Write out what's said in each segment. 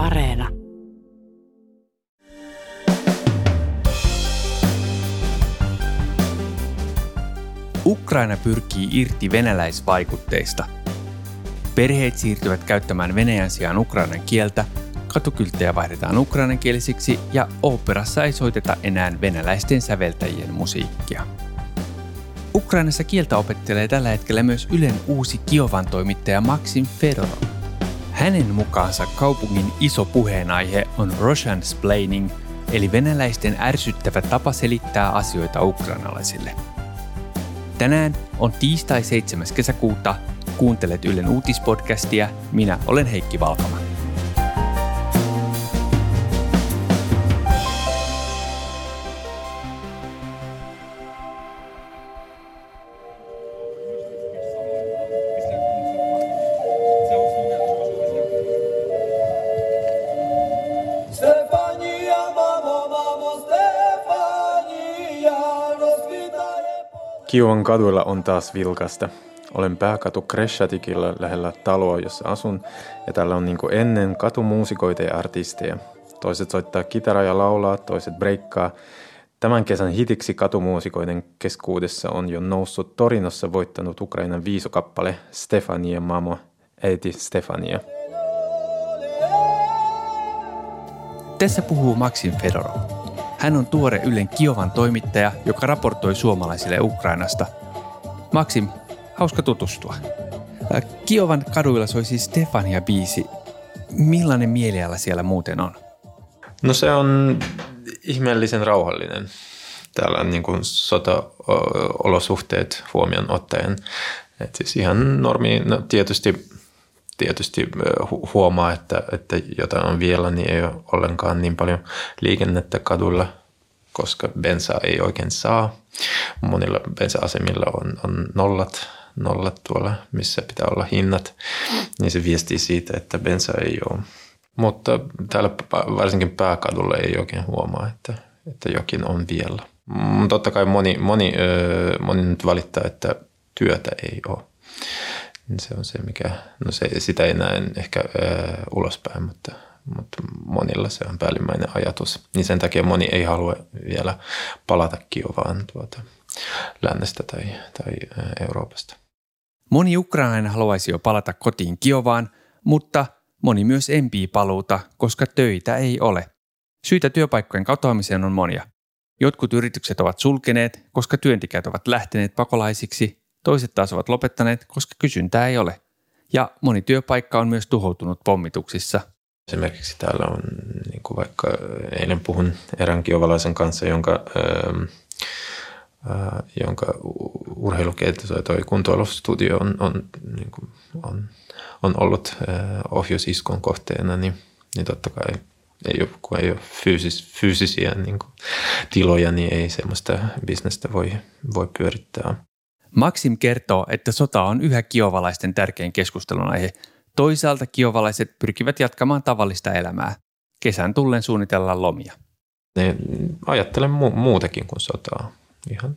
Areena. Ukraina pyrkii irti venäläisvaikutteista. Perheet siirtyvät käyttämään venäjän sijaan ukrainan kieltä, katukylttejä vaihdetaan ukrainankielisiksi ja oopperassa ei soiteta enää venäläisten säveltäjien musiikkia. Ukrainassa kieltä opettelee tällä hetkellä myös Ylen uusi Kiovan toimittaja Maxim Fedorov. Hänen mukaansa kaupungin iso puheenaihe on Russian splaining, eli venäläisten ärsyttävä tapa selittää asioita ukrainalaisille. Tänään on tiistai 7. kesäkuuta. Kuuntelet Ylen uutispodcastia. Minä olen Heikki Valkama. Kiovan kaduilla on taas vilkasta. Olen pääkatu Kreshatikilla lähellä taloa, jossa asun, ja täällä on niin kuin ennen katumuusikoita ja artisteja. Toiset soittaa kitaraa ja laulaa, toiset breikkaa. Tämän kesän hitiksi katumuusikoiden keskuudessa on jo noussut Torinossa voittanut Ukrainan viisokappale Stefania Mamo, äiti Stefania. Tässä puhuu Maxim Fedorov. Hän on tuore Ylen Kiovan toimittaja, joka raportoi suomalaisille Ukrainasta. Maxim, hauska tutustua. Kiovan kaduilla soi siis Stefania biisi. Millainen mieliala siellä muuten on? No se on ihmeellisen rauhallinen. Täällä on niin kuin sota-olosuhteet huomioon ottaen. Et siis ihan normi, no tietysti, tietysti huomaa, että, että jotain on vielä, niin ei ole ollenkaan niin paljon liikennettä kadulla – koska bensaa ei oikein saa. Monilla bensa-asemilla on, on nollat, nollat tuolla, missä pitää olla hinnat, niin se viestii siitä, että bensa ei ole. Mutta täällä varsinkin pääkadulla ei oikein huomaa, että, että jokin on vielä. Mm, totta kai moni, moni, moni nyt valittaa, että työtä ei ole. Se on se, mikä, no se, sitä ei näe ehkä ulospäin, mutta – mutta monilla se on päällimmäinen ajatus. Niin sen takia moni ei halua vielä palata Kiovaan tuota lännestä tai, tai Euroopasta. Moni ukrainainen haluaisi jo palata kotiin Kiovaan, mutta moni myös empii paluuta, koska töitä ei ole. Syitä työpaikkojen katoamiseen on monia. Jotkut yritykset ovat sulkeneet, koska työntekijät ovat lähteneet pakolaisiksi, toiset taas ovat lopettaneet, koska kysyntää ei ole. Ja moni työpaikka on myös tuhoutunut pommituksissa – Esimerkiksi täällä on, niin kuin vaikka eilen puhun erään kiovalaisen kanssa, jonka, ähm, äh, jonka urheiluketju toi kuntoilustudio on, on, niin kuin, on, on ollut äh, ohjusiskon kohteena, niin, niin totta kai ei ole, kun ei ole fyysis, fyysisiä niin kuin, tiloja, niin ei semmoista bisnestä voi, voi pyörittää. Maxim kertoo, että sota on yhä kiovalaisten tärkein keskustelun aihe – Toisaalta kiovalaiset pyrkivät jatkamaan tavallista elämää. Kesän tullen suunnitellaan lomia. Ne ajattelen mu- muutakin kuin sotaa. Ihan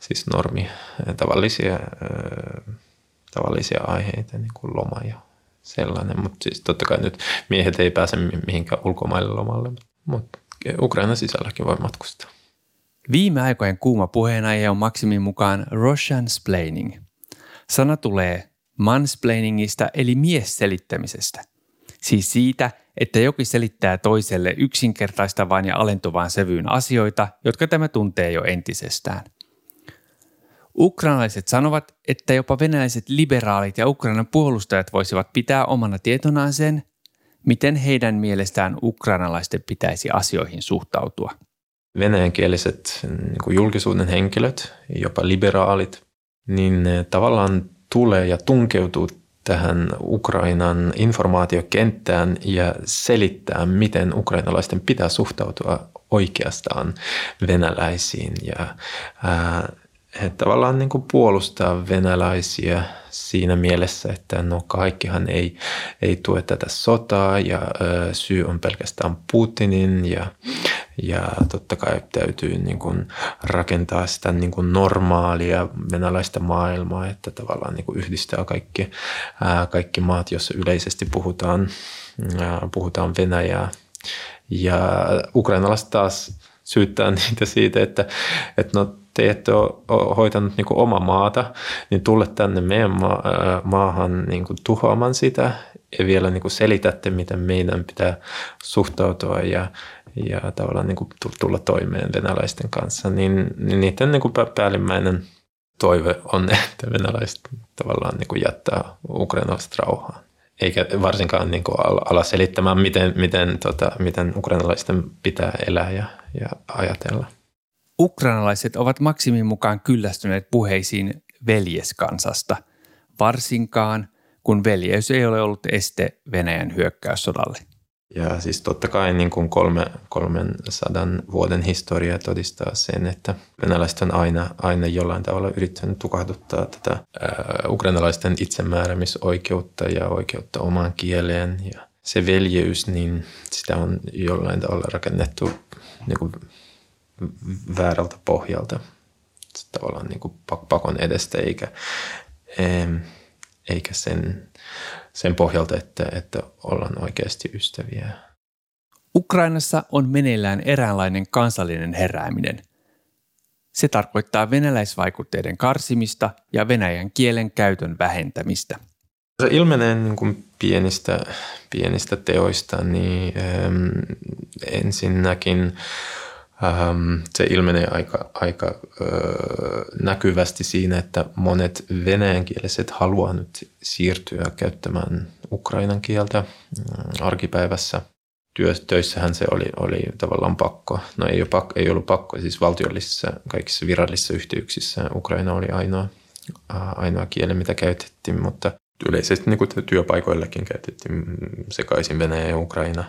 siis normi, tavallisia, tavallisia aiheita, niin kuin loma ja sellainen. Mutta siis totta kai nyt miehet ei pääse mihinkään ulkomaille lomalle, mutta Ukraina sisälläkin voi matkustaa. Viime aikojen kuuma puheenaihe on Maksimin mukaan Russian splaining. Sana tulee mansplainingista eli miesselittämisestä. Siis siitä, että jokin selittää toiselle yksinkertaistavaan ja alentuvaan sävyyn asioita, jotka tämä tuntee jo entisestään. Ukrainalaiset sanovat, että jopa venäläiset liberaalit ja Ukrainan puolustajat voisivat pitää omana tietonaan sen, miten heidän mielestään ukrainalaisten pitäisi asioihin suhtautua. Venäjänkieliset niin julkisuuden henkilöt, jopa liberaalit, niin tavallaan tulee ja tunkeutuu tähän Ukrainan informaatiokenttään ja selittää, miten ukrainalaisten pitää suhtautua oikeastaan venäläisiin. Ja ää, he tavallaan niin kuin puolustaa venäläisiä siinä mielessä, että no kaikkihan ei, ei tue tätä sotaa ja ö, syy on pelkästään Putinin ja, ja totta kai täytyy niin kuin rakentaa sitä niin kuin normaalia venäläistä maailmaa, että tavallaan niin kuin yhdistää kaikki, ää, kaikki maat, joissa yleisesti puhutaan puhutaan Venäjää. Ja ukrainalaiset taas syyttää niitä siitä, että, että no te ette ole hoitanut niin oma maata, niin tulle tänne meidän ma- maahan niin kuin tuhoamaan sitä ja vielä niin kuin selitätte, miten meidän pitää suhtautua ja, ja tavallaan niin kuin tulla toimeen venäläisten kanssa, niin, niin niiden niin kuin päällimmäinen toive on, että venäläiset tavallaan niin kuin jättää ukrainalaiset rauhaan. Eikä varsinkaan niin kuin ala selittämään, miten, miten, tota, miten ukrainalaisten pitää elää ja, ja ajatella. Ukrainalaiset ovat maksimin mukaan kyllästyneet puheisiin veljeskansasta, varsinkaan kun veljeys ei ole ollut este Venäjän hyökkäyssodalle. Ja siis totta kai niin kuin kolme, 300 vuoden historia todistaa sen, että venäläiset on aina, aina jollain tavalla yrittänyt tukahduttaa tätä äh, ukrainalaisten itsemääräämisoikeutta ja oikeutta omaan kieleen. Ja se veljeys, niin sitä on jollain tavalla rakennettu niin kuin väärältä pohjalta tavallaan niin kuin pakon edestä eikä, eikä sen, sen pohjalta, että, että ollaan oikeasti ystäviä. Ukrainassa on meneillään eräänlainen kansallinen herääminen. Se tarkoittaa venäläisvaikutteiden karsimista ja venäjän kielen käytön vähentämistä. Se ilmenee niin kuin pienistä, pienistä teoista, niin ähm, ensinnäkin Ähm, se ilmenee aika, aika äh, näkyvästi siinä, että monet venäjänkieliset haluaa nyt siirtyä käyttämään ukrainan kieltä mm, arkipäivässä. Työstöissähän se oli, oli tavallaan pakko. No ei, ole pakko, ei ollut pakko, siis valtiollisissa kaikissa virallisissa yhteyksissä Ukraina oli ainoa, ainoa kieli, mitä käytettiin, mutta yleisesti niin kuin työpaikoillakin käytettiin sekaisin Venäjä ja Ukraina.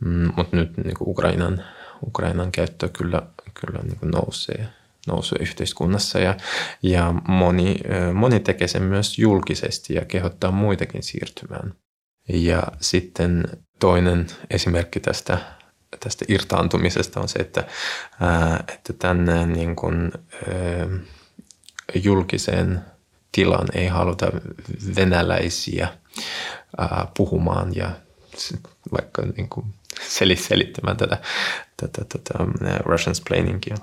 Mm, mutta nyt niin kuin Ukrainan Ukrainan käyttö kyllä, kyllä niin nousee, nousee yhteiskunnassa ja, ja moni, moni tekee sen myös julkisesti ja kehottaa muitakin siirtymään. Ja sitten toinen esimerkki tästä, tästä irtaantumisesta on se, että, että tänne niin kuin, julkiseen tilaan ei haluta venäläisiä puhumaan ja vaikka niin kuin selittämään tätä, tätä, tätä Russian splainingia.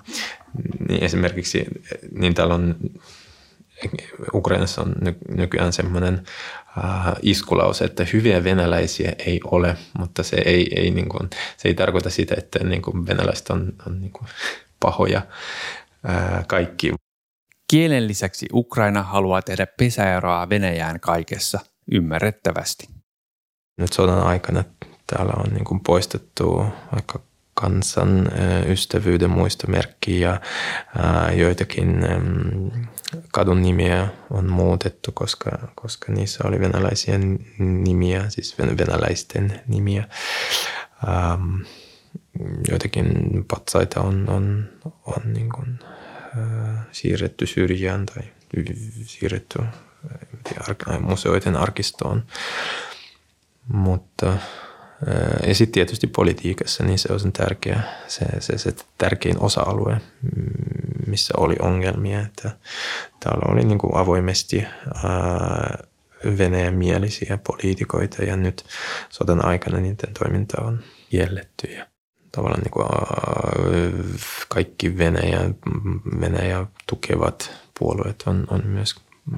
Niin esimerkiksi niin täällä on Ukrainassa on nykyään semmoinen äh, iskulause, että hyviä venäläisiä ei ole, mutta se ei, ei, niin kuin, se ei tarkoita sitä, että niin kuin venäläiset on, on niin kuin pahoja äh, kaikki. Kielen lisäksi Ukraina haluaa tehdä pesäeroa Venäjään kaikessa, ymmärrettävästi. Nyt sodan aikana täällä on niin kuin poistettu vaikka kansan ystävyyden muistomerkki ja joitakin kadun nimiä on muutettu, koska, koska niissä oli venäläisiä nimiä, siis venäläisten nimiä. Joitakin patsaita on, on, on niin kuin, siirretty syrjään tai siirretty museoiden arkistoon. Mutta ja sitten tietysti politiikassa, niin se on sen tärkeä, se, se, se tärkein osa-alue, missä oli ongelmia. Että täällä oli niin kuin avoimesti Venäjän mielisiä poliitikoita ja nyt sodan aikana niiden toiminta on kielletty. Ja tavallaan niin kuin, kaikki Venäjä, Venäjä tukevat puolueet on, on myös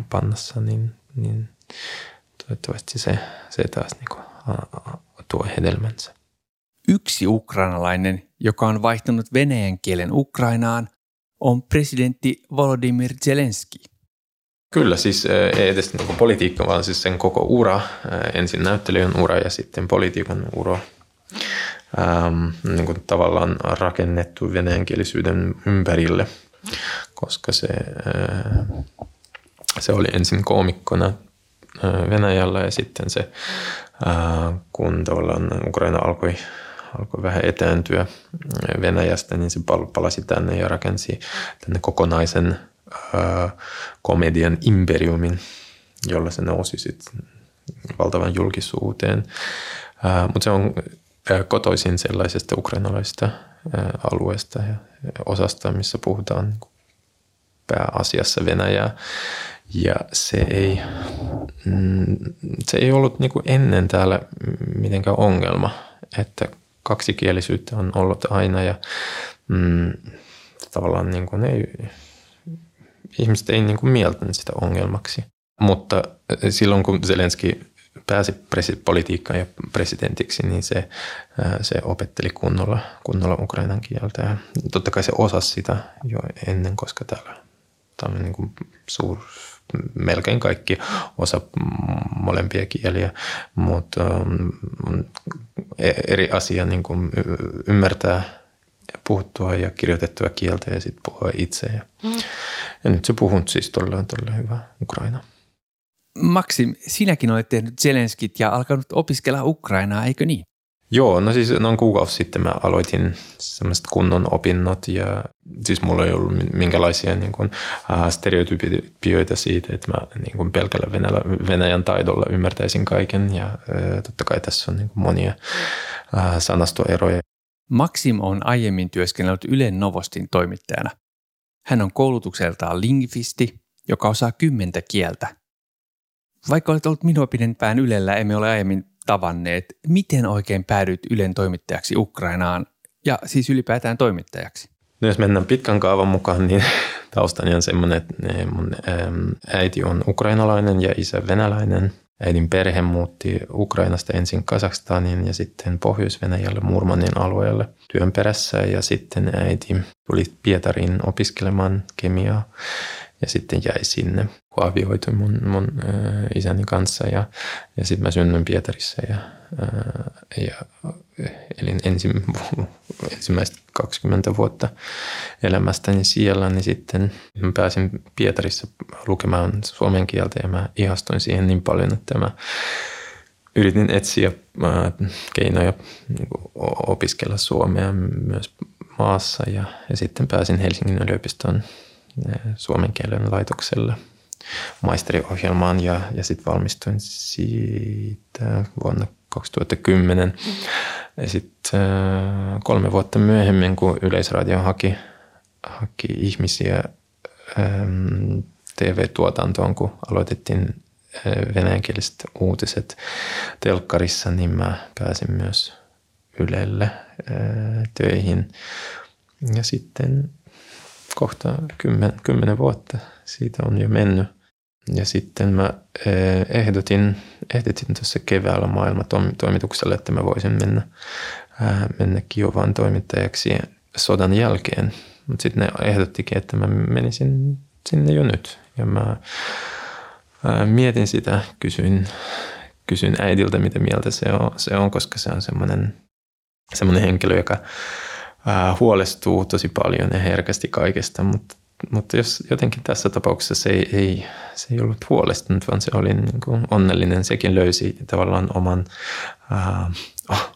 pannassa, niin, niin toivottavasti se, se taas niin kuin, tuo hedelmänsä. Yksi ukrainalainen, joka on vaihtanut venäjän kielen Ukrainaan, on presidentti Volodymyr Zelensky. Kyllä, siis ei edes niin politiikka, vaan siis sen koko ura. Ensin näyttelijän ura ja sitten politiikan ura. Ähm, niin kuin tavallaan rakennettu venäjänkielisyyden ympärille, koska se, äh, se oli ensin koomikkona Venäjällä ja sitten se kun tavallaan Ukraina alkoi, alkoi vähän etääntyä Venäjästä, niin se palasi tänne ja rakensi tänne kokonaisen komedian imperiumin, jolla se nousi sitten valtavan julkisuuteen. Mutta se on kotoisin sellaisesta ukrainalaisesta alueesta ja osasta, missä puhutaan niin pääasiassa Venäjää. Ja se ei, se ei ollut niin kuin ennen täällä mitenkään ongelma, että kaksikielisyyttä on ollut aina ja mm, tavallaan niin kuin ei, ihmiset ei niin kuin mieltänyt sitä ongelmaksi. Mutta silloin kun Zelenski pääsi politiikkaan ja presidentiksi, niin se, se opetteli kunnolla, kunnolla ukrainan kieltä. Ja totta kai se osasi sitä jo ennen, koska täällä tämä on niin kuin suur, melkein kaikki osa molempia kieliä, mutta on e-, eri asia niin kuin ymmärtää puhuttua ja kirjoitettua kieltä ja sitten puhua itse. Ja, ja nyt se puhunut siis todella, todella hyvä Ukraina. Maksim, sinäkin olet tehnyt Zelenskit ja alkanut opiskella Ukrainaa, eikö niin? Joo, no siis noin kuukausi sitten mä aloitin semmoiset kunnon opinnot ja siis mulla ei ollut minkälaisia niin kuin, äh, stereotypioita siitä, että mä niin kuin pelkällä Venäjä, Venäjän taidolla ymmärtäisin kaiken ja äh, totta kai tässä on niin kuin monia äh, sanastoeroja. Maksim on aiemmin työskennellyt Ylen Novostin toimittajana. Hän on koulutukseltaan lingvisti, joka osaa kymmentä kieltä. Vaikka olet ollut minua pidempään Ylellä, emme ole aiemmin tavanneet. Miten oikein päädyit Ylen toimittajaksi Ukrainaan ja siis ylipäätään toimittajaksi? No jos mennään pitkän kaavan mukaan, niin taustani on semmoinen, että mun äiti on ukrainalainen ja isä venäläinen. Äidin perhe muutti Ukrainasta ensin Kazakstaniin ja sitten Pohjois-Venäjälle Murmanin alueelle työn perässä. Ja sitten äiti tuli Pietariin opiskelemaan kemiaa ja sitten jäi sinne, kun avioitui mun, mun äh, isäni kanssa ja, ja sitten mä synnyin Pietarissa ja, äh, ja elin ensim, ensimmäistä 20 vuotta elämästäni siellä, niin sitten mä pääsin Pietarissa lukemaan suomen kieltä ja mä ihastuin siihen niin paljon, että mä yritin etsiä keinoja niin opiskella suomea myös maassa ja, ja sitten pääsin Helsingin yliopistoon suomen kielen laitokselle maisteriohjelmaan ja, ja sitten valmistuin siitä vuonna 2010. Ja sitten äh, kolme vuotta myöhemmin, kun Yleisradio haki, haki ihmisiä ähm, TV-tuotantoon, kun aloitettiin äh, venäjänkieliset uutiset telkkarissa, niin mä pääsin myös Ylelle äh, töihin. Ja sitten kohta kymmen, kymmenen vuotta siitä on jo mennyt. Ja sitten mä eh, ehdotin, ehdotin tuossa keväällä maailman toimitukselle, että mä voisin mennä, mennä Kiovan toimittajaksi sodan jälkeen. Mutta sitten ne ehdottikin, että mä menisin sinne jo nyt. Ja mä mietin sitä, kysyin, kysyin äidiltä, mitä mieltä se on, se on koska se on semmoinen, semmoinen henkilö, joka ää, huolestuu tosi paljon ja herkästi kaikesta, mutta, mutta jos jotenkin tässä tapauksessa se ei, ei, se ei ollut huolestunut, vaan se oli niin kuin onnellinen, sekin löysi tavallaan oman, ää,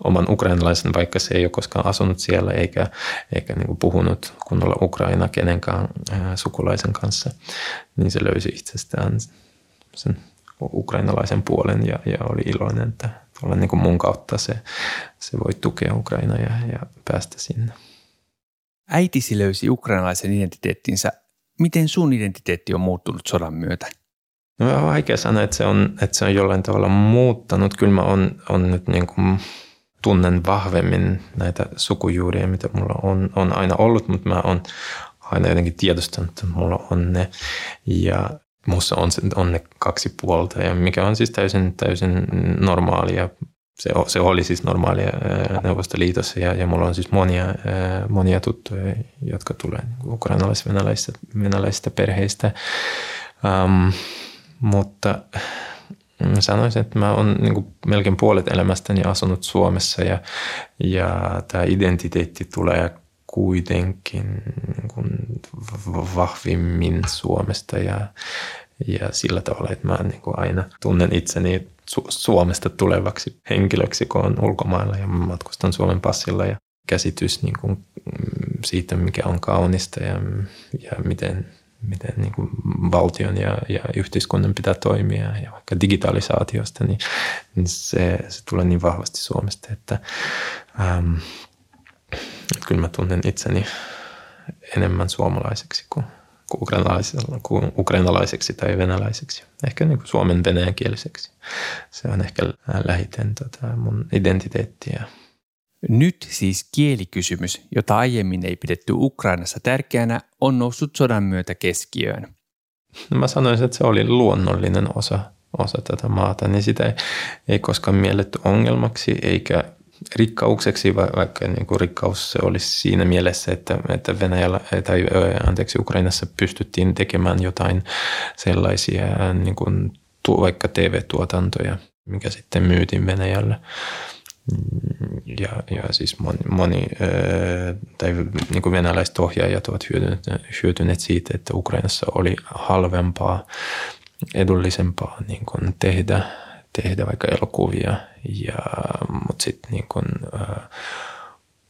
oman ukrainalaisen, vaikka se ei ole koskaan asunut siellä eikä, eikä niin kuin puhunut kunnolla Ukraina kenenkään ää, sukulaisen kanssa, niin se löysi itsestään sen ukrainalaisen puolen ja, ja oli iloinen, että olla niin kuin mun kautta se, se voi tukea Ukraina ja, ja päästä sinne. Äitisi löysi ukrainalaisen identiteettinsä. Miten sun identiteetti on muuttunut sodan myötä? No on vaikea sanoa, että se on, että se on jollain tavalla muuttanut. Kyllä mä on, on nyt niin kuin tunnen vahvemmin näitä sukujuuria, mitä mulla on, on aina ollut, mutta mä oon aina jotenkin tiedostanut, että mulla on ne. Ja Mussa on, on ne kaksi puolta, ja mikä on siis täysin, täysin normaalia. Se, se oli siis normaalia Neuvostoliitossa, ja, ja mulla on siis monia, monia tuttuja, jotka tulee niin ukrainalais-venäläisistä venäläisistä perheistä. Um, mutta sanoisin, että mä oon niin melkein puolet elämästäni asunut Suomessa ja, ja tämä identiteetti tulee kuitenkin niin kuin vahvimmin Suomesta ja, ja sillä tavalla, että mä niin kuin aina tunnen itseni Su- Suomesta tulevaksi henkilöksi, kun on ulkomailla ja matkustan Suomen passilla ja käsitys niin kuin siitä, mikä on kaunista ja, ja miten, miten niin kuin valtion ja, ja yhteiskunnan pitää toimia ja vaikka digitalisaatiosta, niin, niin se, se tulee niin vahvasti Suomesta, että ähm, kyllä mä tunnen itseni enemmän suomalaiseksi kuin, ukrainalaiseksi tai venäläiseksi. Ehkä niin kuin suomen venäjänkieliseksi. Se on ehkä lähiten tota mun identiteettiä. Nyt siis kielikysymys, jota aiemmin ei pidetty Ukrainassa tärkeänä, on noussut sodan myötä keskiöön. No mä sanoisin, että se oli luonnollinen osa, osa tätä maata, niin sitä ei, ei koskaan mielletty ongelmaksi eikä rikkaukseksi, vaikka niin kuin rikkaus se olisi siinä mielessä, että, että Venäjällä tai anteeksi, Ukrainassa pystyttiin tekemään jotain sellaisia niin kuin, vaikka TV-tuotantoja, mikä sitten myytiin Venäjälle. Ja, ja siis moni, moni tai niin kuin venäläiset ohjaajat ovat hyötyneet, hyötyneet siitä, että Ukrainassa oli halvempaa, edullisempaa niin kuin tehdä tehdä vaikka elokuvia, ja, mutta sitten niin kun, uh,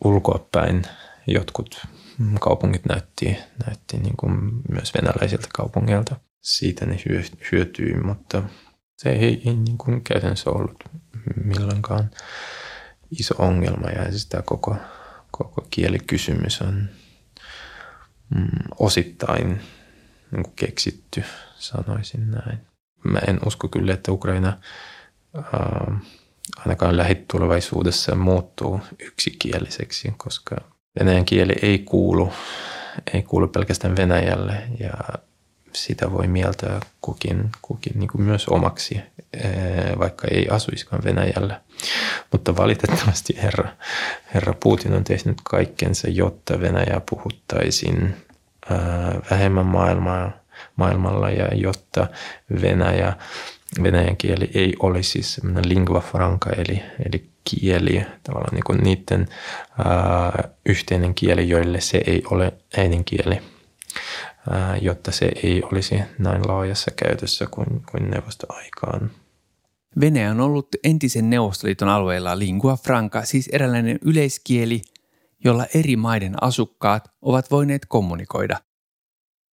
ulkoapäin jotkut kaupungit näytti, näytti niin kuin myös venäläisiltä kaupungeilta. Siitä ne hyötyi, mutta se ei, ei niin kuin käytännössä ollut milloinkaan iso ongelma ja siis tämä koko, koko kielikysymys on mm, osittain niin keksitty, sanoisin näin. Mä en usko kyllä, että Ukraina äh, ainakaan lähitulevaisuudessa muuttuu yksikieliseksi, koska venäjän kieli ei kuulu, ei kuulu pelkästään Venäjälle ja sitä voi mieltää kukin, kukin niin kuin myös omaksi, vaikka ei asuisikaan Venäjällä. Mutta valitettavasti herra, herra Putin on tehnyt kaikkensa, jotta Venäjää puhuttaisiin vähemmän maailmaa, maailmalla ja jotta Venäjä venäjän kieli ei olisi semmoinen lingua franca, eli, eli kieli, tavallaan niin kuin niiden ää, yhteinen kieli, joille se ei ole äidinkieli, ää, jotta se ei olisi näin laajassa käytössä kuin, kuin neuvostoaikaan. Venäjä on ollut entisen Neuvostoliiton alueella lingua franca, siis eräänlainen yleiskieli, jolla eri maiden asukkaat ovat voineet kommunikoida.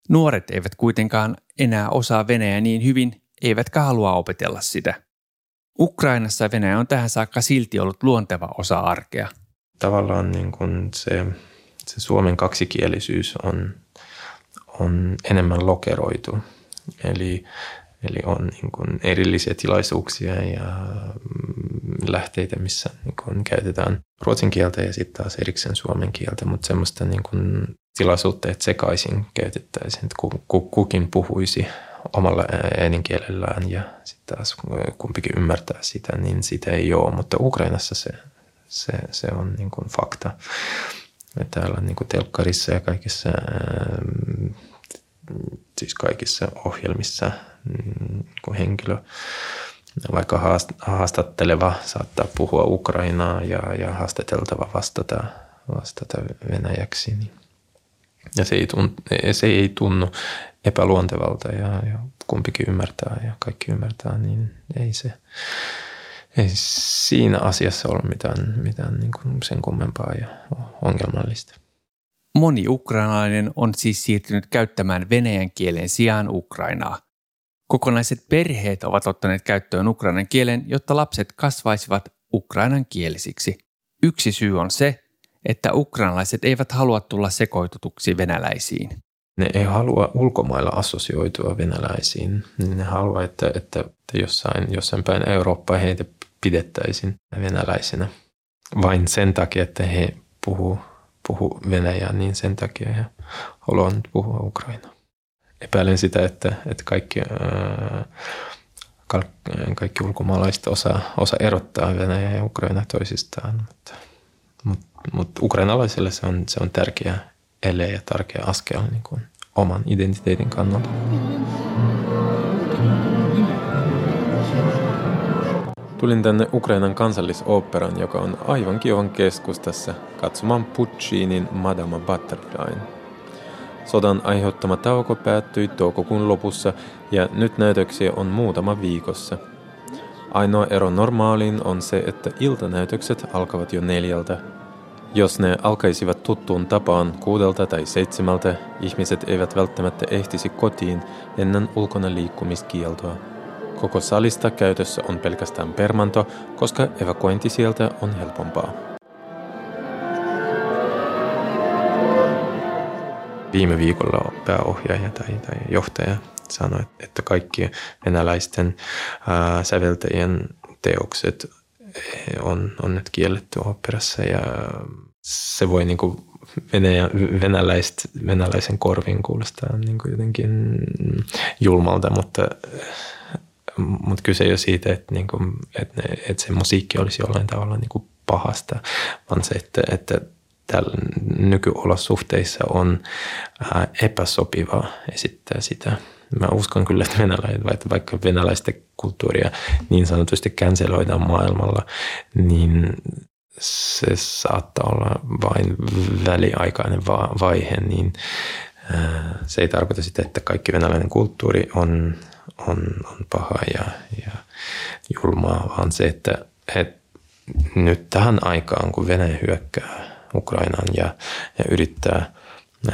Nuoret eivät kuitenkaan enää osaa venäjää niin hyvin, eivätkä halua opetella sitä. Ukrainassa Venäjä on tähän saakka silti ollut luonteva osa arkea. Tavallaan niin kuin se, se Suomen kaksikielisyys on, on enemmän lokeroitu. Eli, eli on niin kuin erillisiä tilaisuuksia ja mm, lähteitä, missä niin kuin käytetään ruotsin kieltä ja sitten taas erikseen suomen kieltä, mutta semmoista niin kuin tilaisuutta, että sekaisin käytettäisiin, että kukin puhuisi omalla äidinkielellään ja sitten taas kumpikin ymmärtää sitä, niin sitä ei ole. Mutta Ukrainassa se, se, se on niin kuin fakta. Ja täällä niin kuin telkkarissa ja kaikissa, siis kaikissa ohjelmissa niin henkilö, vaikka haastatteleva saattaa puhua Ukrainaa ja, ja haastateltava vastata, vastata venäjäksi, niin ja se ei, tunnu, se ei tunnu epäluontevalta ja, ja kumpikin ymmärtää ja kaikki ymmärtää, niin ei se ei siinä asiassa ole mitään, mitään niin kuin sen kummempaa ja ongelmallista. Moni ukrainalainen on siis siirtynyt käyttämään venäjän kielen sijaan Ukrainaa. Kokonaiset perheet ovat ottaneet käyttöön ukrainan kielen, jotta lapset kasvaisivat ukrainan kielisiksi. Yksi syy on se, että ukrainalaiset eivät halua tulla sekoitutuksi venäläisiin. Ne ei halua ulkomailla assosioitua venäläisiin. Ne haluaa, että, että jossain, jossain päin Eurooppaa heitä pidettäisiin venäläisinä. Vain sen takia, että he puhuu, puhuu venäjää, niin sen takia he haluavat puhua Ukrainaa. Epäilen sitä, että, että kaikki, ää, kaikki ulkomaalaiset osa, osa erottaa Venäjä ja Ukraina toisistaan. Mutta mutta mut ukrainalaisille se on, se on tärkeä ja tärkeä askel niin kuin oman identiteetin kannalta. Tulin tänne Ukrainan kansallisoopperan, joka on aivan Kiovan keskustassa, katsomaan Puccinin Madama Butterflyn. Sodan aiheuttama tauko päättyi toukokuun lopussa ja nyt näytöksiä on muutama viikossa. Ainoa ero normaaliin on se, että iltanäytökset alkavat jo neljältä jos ne alkaisivat tuttuun tapaan kuudelta tai seitsemältä, ihmiset eivät välttämättä ehtisi kotiin ennen ulkona liikkumiskieltoa. Koko salista käytössä on pelkästään permanto, koska evakuointi sieltä on helpompaa. viime viikolla pääohjaaja tai, tai johtaja sanoi, että kaikki venäläisten ää, säveltäjien teokset on, on nyt kielletty operassa ja se voi niin kuin Venäjä, venäläist, venäläisen korviin kuulostaa niin kuin jotenkin julmalta, mutta, mutta kyse ei ole siitä, että, niin kuin, että, ne, että se musiikki olisi jollain tavalla niin kuin pahasta, vaan se, että, että tällä nykyolosuhteissa on epäsopivaa esittää sitä. Mä uskon kyllä, että venäläiset, vaikka venäläistä kulttuuria niin sanotusti känseloidaan maailmalla, niin se saattaa olla vain väliaikainen vaihe, niin se ei tarkoita sitä, että kaikki venäläinen kulttuuri on, on, on paha ja, ja julmaa, vaan se, että, että nyt tähän aikaan, kun Venäjä hyökkää Ukrainaan ja, ja yrittää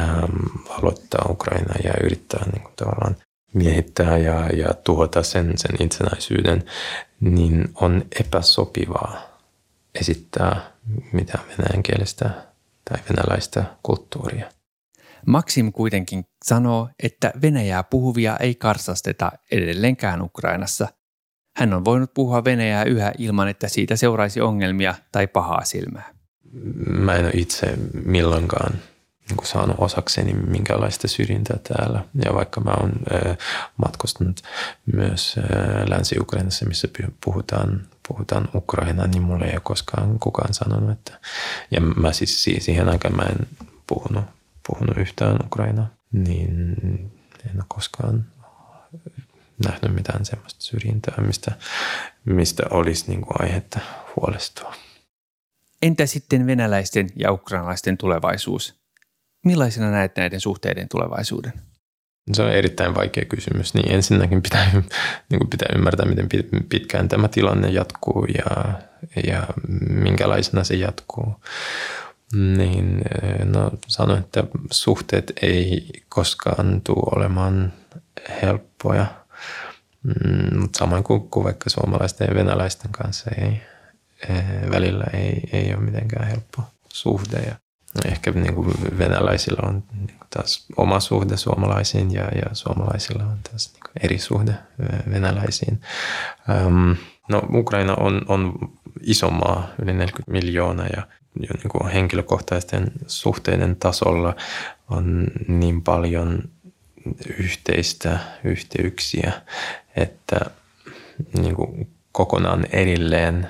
ähm, aloittaa Ukrainaa ja yrittää niin kuin tavallaan miehittää ja, ja tuhota sen, sen itsenäisyyden, niin on epäsopivaa esittää mitään venäjänkielistä tai venäläistä kulttuuria. Maxim kuitenkin sanoo, että Venäjää puhuvia ei karsasteta edelleenkään Ukrainassa. Hän on voinut puhua Venäjää yhä ilman, että siitä seuraisi ongelmia tai pahaa silmää. Mä en ole itse milloinkaan niin kuin saanut osakseni minkälaista syrjintää täällä. Ja vaikka mä oon matkustanut myös Länsi-Ukrainassa, missä puhutaan, puhutaan Ukrainaa, niin mulle ei ole koskaan kukaan sanonut, että ja mä siis siihen aikaan mä en puhunut, puhunut yhtään Ukrainaa, niin en ole koskaan nähnyt mitään semmoista syrjintää, mistä, mistä olisi niin kuin aihetta huolestua. Entä sitten venäläisten ja ukrainalaisten tulevaisuus? Millaisena näet näiden suhteiden tulevaisuuden? Se on erittäin vaikea kysymys. Niin ensinnäkin pitää, niin kuin pitää ymmärtää, miten pitkään tämä tilanne jatkuu ja, ja minkälaisena se jatkuu. Niin, no sanoin, että suhteet ei koskaan tule olemaan helppoja. Mm, mutta samoin kuin, kuin vaikka suomalaisten ja venäläisten kanssa ei, välillä ei, ei ole mitenkään helppo suhde. Ja ehkä niin kuin venäläisillä on niin kuin taas oma suhde suomalaisiin ja, ja suomalaisilla on taas niin kuin eri suhde venäläisiin. Um, no Ukraina on, on iso maa, yli 40 miljoonaa ja niin kuin henkilökohtaisten suhteiden tasolla on niin paljon yhteistä yhteyksiä, että niin kuin kokonaan erilleen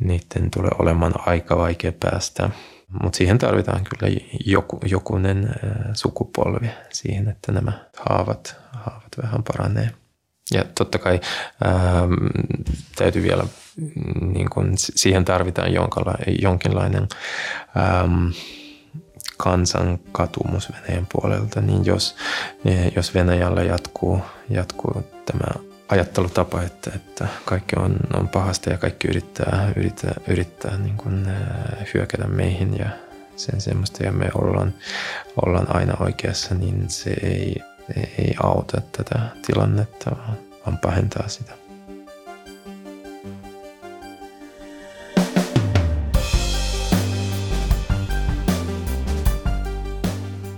niiden tulee olemaan aika vaikea päästä mutta siihen tarvitaan kyllä joku, jokunen sukupolvi siihen, että nämä haavat, haavat vähän paranee. Ja totta kai ää, täytyy vielä, niin kun, siihen tarvitaan jonkinlainen ää, kansan katumus Venäjän puolelta, niin jos, jos Venäjällä jatkuu, jatkuu tämä ajattelutapa, että, että kaikki on, on pahasta ja kaikki yrittää, yrittää, yrittää niin kuin, hyökätä meihin ja sen semmoista ja me ollaan, ollaan aina oikeassa, niin se ei, ei auta tätä tilannetta, vaan pahentaa sitä.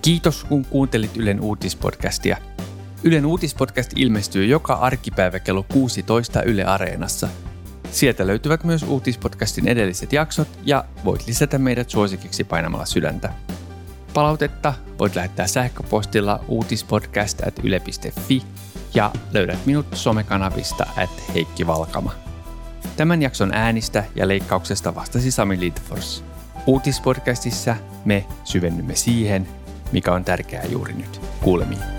Kiitos kun kuuntelit Ylen uutispodcastia – Ylen uutispodcast ilmestyy joka arkipäivä kello 16 Yle Areenassa. Sieltä löytyvät myös uutispodcastin edelliset jaksot ja voit lisätä meidät suosikiksi painamalla sydäntä. Palautetta voit lähettää sähköpostilla uutispodcast.yle.fi ja löydät minut somekanavista at Heikki Valkama. Tämän jakson äänistä ja leikkauksesta vastasi Sami Lidfors. Uutispodcastissa me syvennymme siihen, mikä on tärkeää juuri nyt. Kuulemiin.